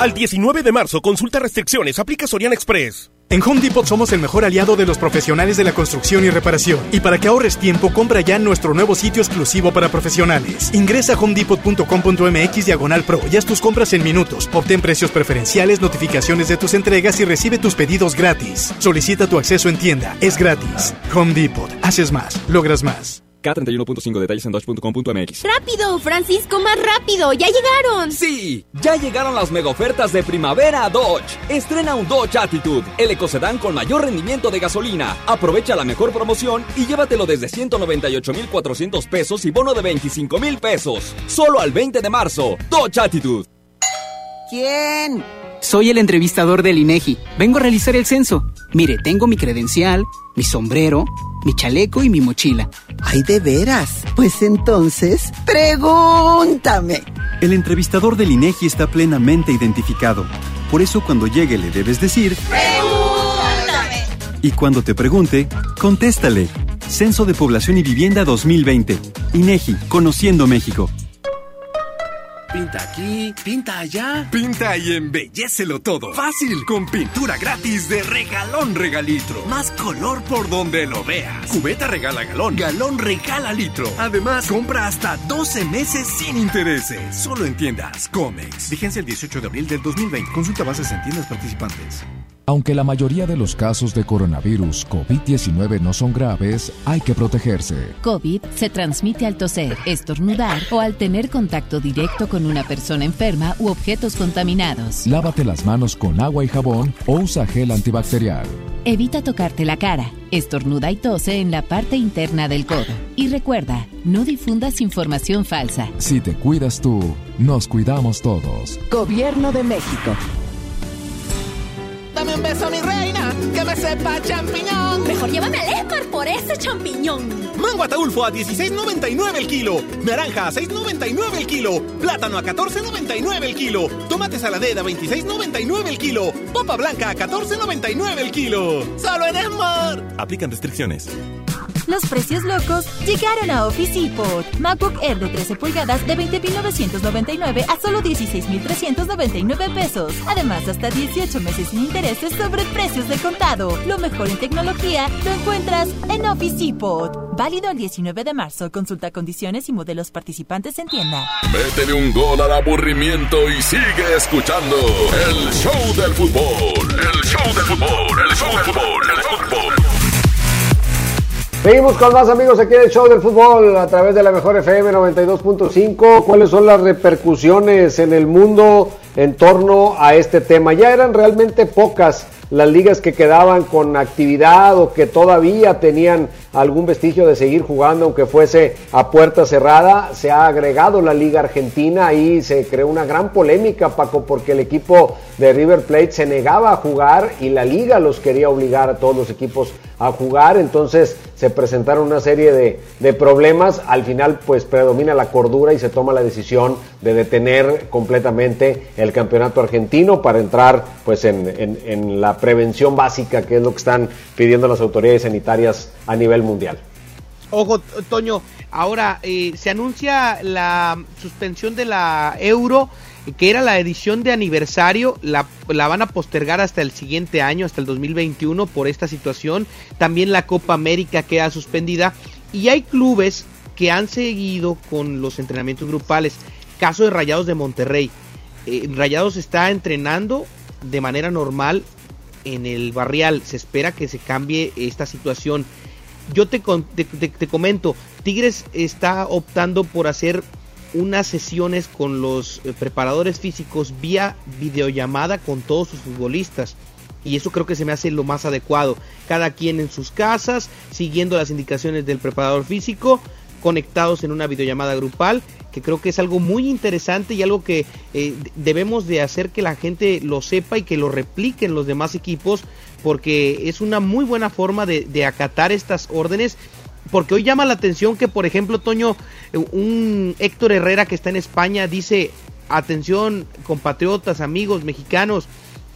Speaker 24: Al 19 de marzo, consulta restricciones, aplica Soriana Express.
Speaker 51: En Home Depot somos el mejor aliado de los profesionales de la construcción y reparación. Y para que ahorres tiempo, compra ya nuestro nuevo sitio exclusivo para profesionales. Ingresa a homedepot.com.mx diagonal pro y haz tus compras en minutos. Obtén precios preferenciales, notificaciones de tus entregas y recibe tus pedidos gratis. Solicita tu acceso en tienda. Es gratis. Home Depot. Haces más. Logras más.
Speaker 38: K31.5 detalles en dodge.com.mx.
Speaker 48: Rápido, Francisco, más rápido, ya llegaron.
Speaker 38: Sí, ya llegaron las mega ofertas de primavera a Dodge. Estrena un Dodge Attitude, el ecocedán con mayor rendimiento de gasolina. Aprovecha la mejor promoción y llévatelo desde 198,400 pesos y bono de 25,000 pesos. Solo al 20 de marzo. Dodge Attitude.
Speaker 52: ¿Quién? Soy el entrevistador del INEGI. Vengo a realizar el censo. Mire, tengo mi credencial, mi sombrero, mi chaleco y mi mochila.
Speaker 9: Ay, de veras. Pues entonces, pregúntame.
Speaker 30: El entrevistador del INEGI está plenamente identificado. Por eso cuando llegue le debes decir...
Speaker 48: ¡Pregúntame!
Speaker 30: Y cuando te pregunte, contéstale. Censo de Población y Vivienda 2020. INEGI, Conociendo México.
Speaker 53: Pinta aquí, pinta allá. Pinta y embellecelo todo. Fácil, con pintura gratis de regalón regalitro. Más color por donde lo veas. Cubeta regala galón, galón regala litro. Además, compra hasta 12 meses sin intereses. Solo en tiendas Comex.
Speaker 54: Vigencia el 18 de abril del 2020. Consulta bases en tiendas participantes.
Speaker 55: Aunque la mayoría de los casos de coronavirus COVID-19 no son graves, hay que protegerse.
Speaker 42: COVID se transmite al toser, estornudar o al tener contacto directo con una persona enferma u objetos contaminados.
Speaker 55: Lávate las manos con agua y jabón o usa gel antibacterial.
Speaker 42: Evita tocarte la cara, estornuda y tose en la parte interna del codo. Y recuerda, no difundas información falsa.
Speaker 55: Si te cuidas tú, nos cuidamos todos.
Speaker 52: Gobierno de México.
Speaker 21: Dame un beso, mi reina, que me sepa champiñón.
Speaker 48: Mejor llévame al Esmar por ese champiñón.
Speaker 24: Mango ataulfo a 16.99 el kilo. Naranja a 6.99 el kilo. Plátano a 14.99 el kilo. Tomate saladera a 26.99 el kilo. Popa blanca a 14.99 el kilo. Solo en Esmar.
Speaker 16: Aplican restricciones.
Speaker 42: Los precios locos llegaron a Office Depot. MacBook Air de 13 pulgadas de 20.999 a solo 16.399 pesos. Además, hasta 18 meses sin intereses sobre precios de contado. Lo mejor en tecnología lo encuentras en Office Depot.
Speaker 38: Válido el 19 de marzo. Consulta condiciones y modelos participantes en tienda.
Speaker 3: Métele un gol al aburrimiento y sigue escuchando el show del fútbol. El show del fútbol, el show del fútbol, el fútbol.
Speaker 5: Seguimos con más amigos aquí en el show del fútbol a través de la mejor FM 92.5. ¿Cuáles son las repercusiones en el mundo en torno a este tema? Ya eran realmente pocas las ligas que quedaban con actividad o que todavía tenían algún vestigio de seguir jugando, aunque fuese a puerta cerrada. Se ha agregado la Liga Argentina y se creó una gran polémica, Paco, porque el equipo de River Plate se negaba a jugar y la Liga los quería obligar a todos los equipos a jugar. Entonces se presentaron una serie de, de problemas. Al final, pues predomina la cordura y se toma la decisión de detener completamente el campeonato argentino para entrar pues en, en, en la prevención básica, que es lo que están pidiendo las autoridades sanitarias a nivel mundial.
Speaker 6: Ojo, Toño, ahora eh, se anuncia la suspensión de la euro, que era la edición de aniversario, la, la, van a postergar hasta el siguiente año, hasta el 2021, por esta situación. También la Copa América queda suspendida. Y hay clubes que han seguido con los entrenamientos grupales. Caso de Rayados de Monterrey. Eh, Rayados está entrenando de manera normal en el barrial. Se espera que se cambie esta situación. Yo te, te, te, te, comento, Tigres está optando por hacer unas sesiones con los preparadores físicos vía videollamada con todos sus futbolistas. Y eso creo que se me hace lo más adecuado. Cada quien en sus casas, siguiendo las indicaciones del preparador físico, conectados en una videollamada grupal, que creo que es algo muy interesante y algo que eh, debemos de hacer que la gente lo sepa y que lo repliquen los demás equipos, porque es una muy buena forma de acatar estas órdenes porque hoy llama la atención que, por ejemplo, Toño, un Héctor Herrera que está en España dice, atención, compatriotas, amigos mexicanos,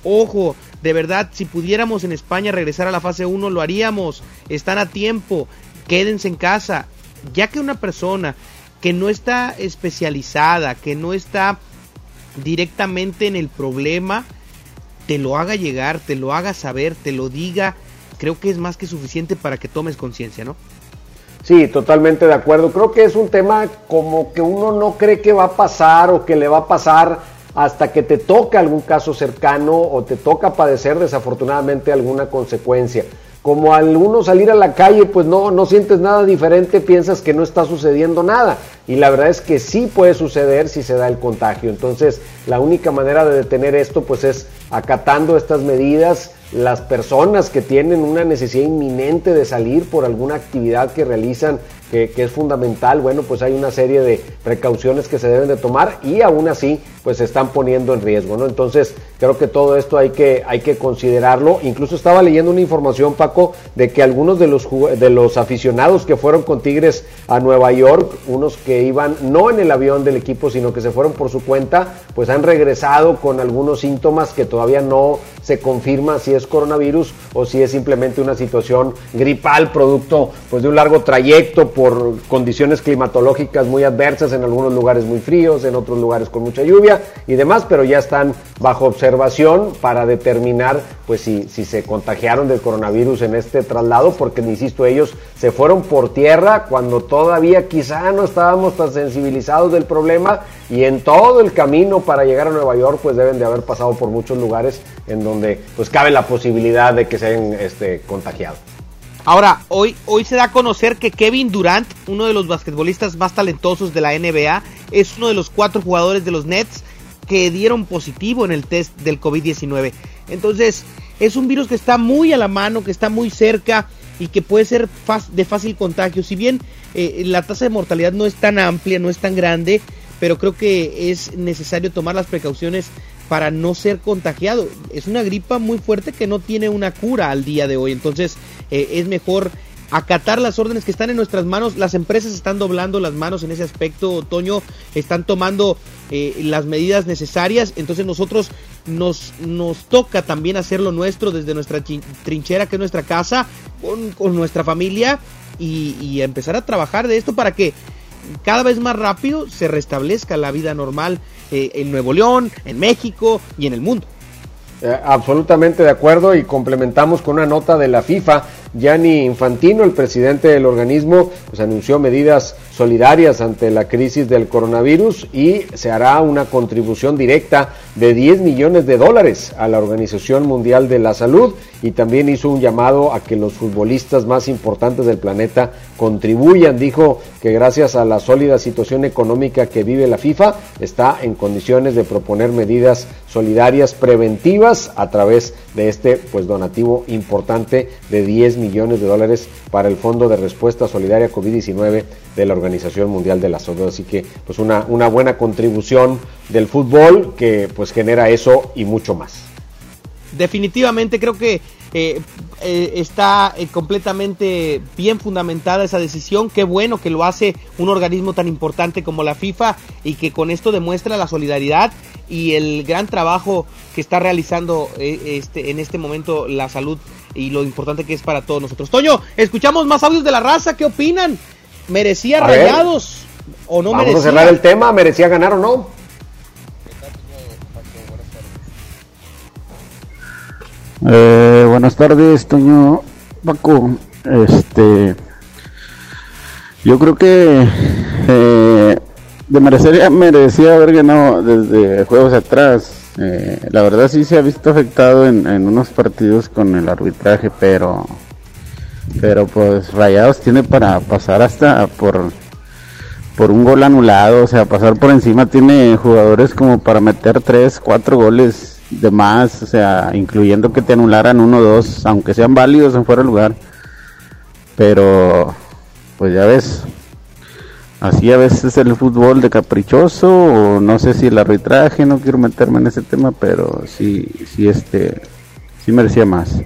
Speaker 6: ojo, de verdad, si pudiéramos en España regresar a la fase 1, lo haríamos, están a tiempo, quédense en casa, ya que una persona que no está especializada, que no está directamente en el problema, te lo haga llegar, te lo haga saber, te lo diga, creo que es más que suficiente para que tomes conciencia, ¿no?
Speaker 5: Sí, totalmente de acuerdo. Creo que es un tema como que uno no cree que va a pasar o que le va a pasar hasta que te toca algún caso cercano o te toca padecer desafortunadamente alguna consecuencia. Como al uno salir a la calle, pues no, no sientes nada diferente, piensas que no está sucediendo nada. Y la verdad es que sí puede suceder si se da el contagio. Entonces, la única manera de detener esto, pues es acatando estas medidas, las personas que tienen una necesidad inminente de salir por alguna actividad que realizan que, es fundamental, bueno, pues hay una serie de precauciones que se deben de tomar y aún así pues se están poniendo en riesgo, ¿no? Entonces creo que todo esto hay que, hay que considerarlo. Incluso estaba leyendo una información, Paco, de que algunos de los, de los aficionados que fueron con Tigres a Nueva York, unos que iban no en el avión del equipo, sino que se fueron por su cuenta, pues han regresado con algunos síntomas que todavía no se confirma si es coronavirus o si es simplemente una situación gripal producto pues de un largo trayecto por condiciones climatológicas muy adversas, en algunos lugares muy fríos, en otros lugares con mucha lluvia y demás, pero ya están bajo observación para determinar pues si, si se contagiaron del coronavirus en este traslado, porque insisto, ellos se fueron por tierra cuando todavía quizá no estábamos tan sensibilizados del problema y en todo el camino para llegar a Nueva York pues deben de haber pasado por muchos lugares en donde pues cabe la posibilidad de que se hayan este, contagiado.
Speaker 6: Ahora, hoy, hoy se da a conocer que Kevin Durant, uno de los basquetbolistas más talentosos de la NBA, es uno de los cuatro jugadores de los Nets que dieron positivo en el test del COVID-19. Entonces, es un virus que está muy a la mano, que está muy cerca y que puede ser de fácil contagio. Si bien eh, la tasa de mortalidad no es tan amplia, no es tan grande, pero creo que es necesario tomar las precauciones para no ser contagiado. Es una gripa muy fuerte que no tiene una cura al día de hoy, entonces eh, es mejor acatar las órdenes que están en nuestras manos. Las empresas están doblando las manos en ese aspecto, Otoño, están tomando eh, las medidas necesarias, entonces nosotros nos, nos toca también hacer lo nuestro desde nuestra trinchera, que es nuestra casa, con, con nuestra familia, y, y empezar a trabajar de esto para que cada vez más rápido se restablezca la vida normal eh, en Nuevo León, en México y en el mundo.
Speaker 5: Eh, absolutamente de acuerdo y complementamos con una nota de la FIFA. Gianni Infantino, el presidente del organismo, pues anunció medidas solidarias ante la crisis del coronavirus y se hará una contribución directa de 10 millones de dólares a la Organización Mundial de la Salud y también hizo un llamado a que los futbolistas más importantes del planeta contribuyan. Dijo que gracias a la sólida situación económica que vive la FIFA está en condiciones de proponer medidas solidarias preventivas a través de este pues donativo importante de 10 millones de dólares para el Fondo de Respuesta Solidaria COVID-19 de la Organización Mundial de la Salud. Así que pues una, una buena contribución del fútbol que pues genera eso y mucho más.
Speaker 6: Definitivamente creo que eh, eh, está eh, completamente bien fundamentada esa decisión. Qué bueno que lo hace un organismo tan importante como la FIFA y que con esto demuestra la solidaridad y el gran trabajo que está realizando este, en este momento la salud y lo importante que es para todos nosotros. Toño, escuchamos más audios de la raza. ¿Qué opinan? ¿Merecía rayados o no
Speaker 5: Vamos a cerrar el tema. ¿Merecía ganar o no?
Speaker 55: Eh, buenas tardes, Toño Paco. Este, yo creo que eh, de merecer, merecía haber ganado desde juegos atrás. Eh, la verdad sí se ha visto afectado en, unos partidos con el arbitraje, pero pero pues Rayados tiene para pasar hasta por por un gol anulado, o sea, pasar por encima tiene jugadores como para meter 3, 4 goles de más, o sea, incluyendo que te anularan uno o dos, aunque sean válidos en fuera de lugar. Pero, pues ya ves, así a veces el fútbol de caprichoso, o no sé si el arbitraje, no quiero meterme en ese tema, pero sí, sí, este, sí merecía más.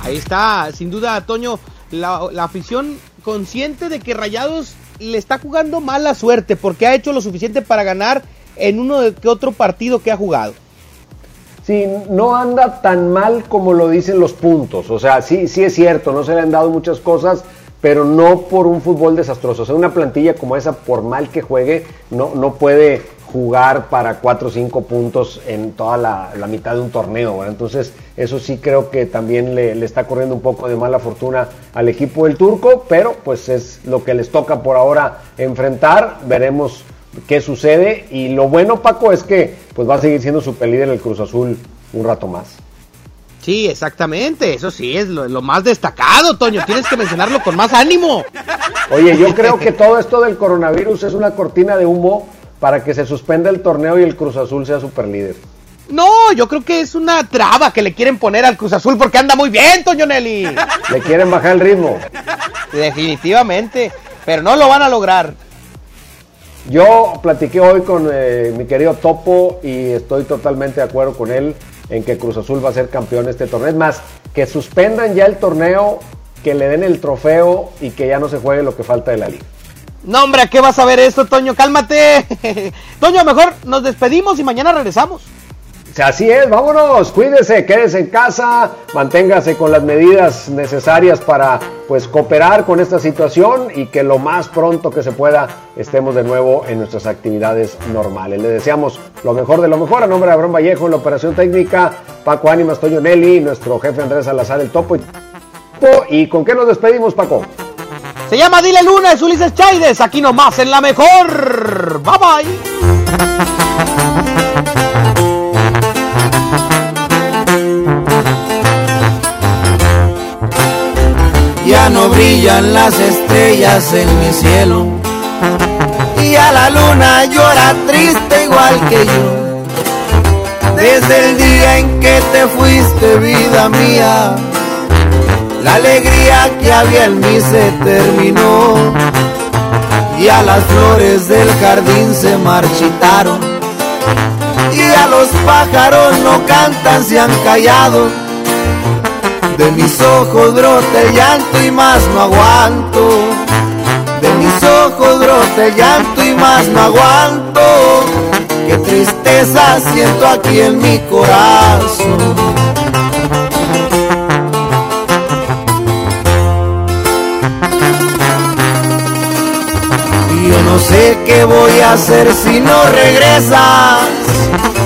Speaker 6: Ahí está, sin duda, Toño, la, la afición consciente de que Rayados le está jugando mala suerte porque ha hecho lo suficiente para ganar en uno de que otro partido que ha jugado.
Speaker 5: Sí, no anda tan mal como lo dicen los puntos. O sea, sí, sí es cierto, no se le han dado muchas cosas, pero no por un fútbol desastroso. O sea, una plantilla como esa, por mal que juegue, no, no puede jugar para 4 o 5 puntos en toda la, la mitad de un torneo. Entonces, eso sí creo que también le, le, está corriendo un poco de mala fortuna al equipo del turco, pero pues es lo que les toca por ahora enfrentar. Veremos qué sucede. Y lo bueno, Paco, es que pues va a seguir siendo super líder el Cruz Azul un rato más.
Speaker 6: Sí, exactamente, eso sí es lo, lo, más destacado, Toño, tienes que mencionarlo con más ánimo.
Speaker 5: Oye, yo creo que todo esto del coronavirus es una cortina de humo para que se suspenda el torneo y el Cruz Azul sea super líder.
Speaker 6: No, yo creo que es una traba que le quieren poner al Cruz Azul porque anda muy bien, Toño Nelly.
Speaker 5: Le quieren bajar el ritmo.
Speaker 6: Definitivamente, pero no lo van a lograr.
Speaker 5: Yo platiqué hoy con eh, mi querido Topo y estoy totalmente de acuerdo con él en que Cruz Azul va a ser campeón este torneo. Es más, que suspendan ya el torneo, que le den el trofeo y que ya no se juegue lo que falta de la liga.
Speaker 6: No, hombre, ¿a qué vas a ver esto, Toño? Cálmate. Toño, mejor nos despedimos y mañana regresamos.
Speaker 5: Así es, vámonos, cuídese, quédese en casa, manténgase con las medidas necesarias para pues cooperar con esta situación y que lo más pronto que se pueda estemos de nuevo en nuestras actividades normales. Le deseamos lo mejor de lo mejor a nombre de Abraham Vallejo en la operación técnica, Paco Ánimas, Toño Nelly, nuestro jefe Andrés Salazar, el topo. ¿Y con qué nos despedimos, Paco?
Speaker 6: Se llama Dile Luna, es Ulises Chaides, aquí nomás en la mejor. Bye bye.
Speaker 56: Ya no brillan las estrellas en mi cielo. Y a la luna llora triste igual que yo. Desde el día en que te fuiste, vida mía la alegría que había en mí se terminó y a las flores del jardín se marchitaron y a los pájaros no cantan, se han callado. De mis ojos brota el llanto y más no aguanto. De mis ojos brota el llanto y más no aguanto. Qué tristeza siento aquí en mi corazón. Yo no sé qué voy a hacer si no regresas.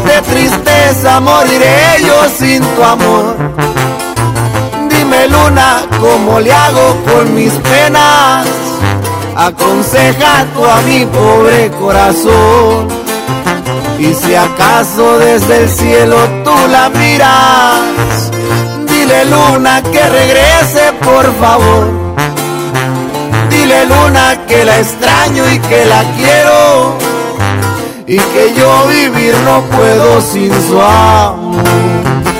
Speaker 56: De tristeza moriré yo sin tu amor. Luna, ¿cómo le hago con mis penas? Aconseja tú a mi pobre corazón. Y si acaso desde el cielo tú la miras, dile luna que regrese por favor. Dile luna que la extraño y que la quiero. Y que yo vivir no puedo sin su amor.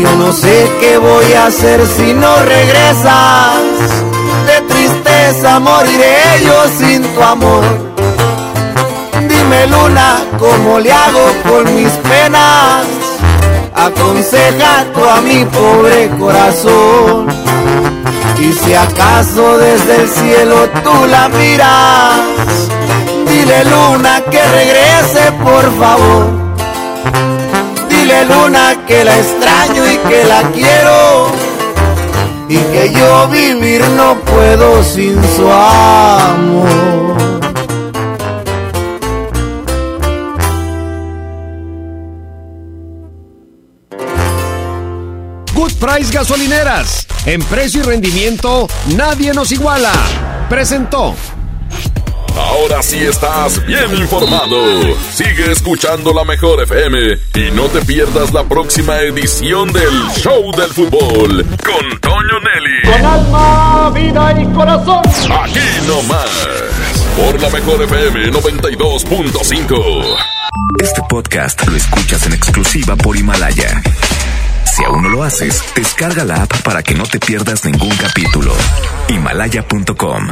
Speaker 56: Yo no sé qué voy a hacer si no regresas. Tristeza moriré yo sin tu amor. Dime luna, ¿cómo le hago con mis penas? Aconseja tú a mi pobre corazón. Y si acaso desde el cielo tú la miras, dile luna que regrese por favor. Dile luna que la extraño y que la quiero y que yo vivir no puedo sin su amor.
Speaker 57: Good Price Gasolineras. En precio y rendimiento, nadie nos iguala. Presentó.
Speaker 3: Ahora sí estás bien informado. Sigue escuchando la mejor FM y no te pierdas la próxima edición del Show del Fútbol con Toño
Speaker 58: Con alma, vida y corazón.
Speaker 3: Aquí nomás. Por la mejor FM 92.5.
Speaker 59: Este podcast lo escuchas en exclusiva por Himalaya. Si aún no lo haces, descarga la app para que no te pierdas ningún capítulo. Himalaya.com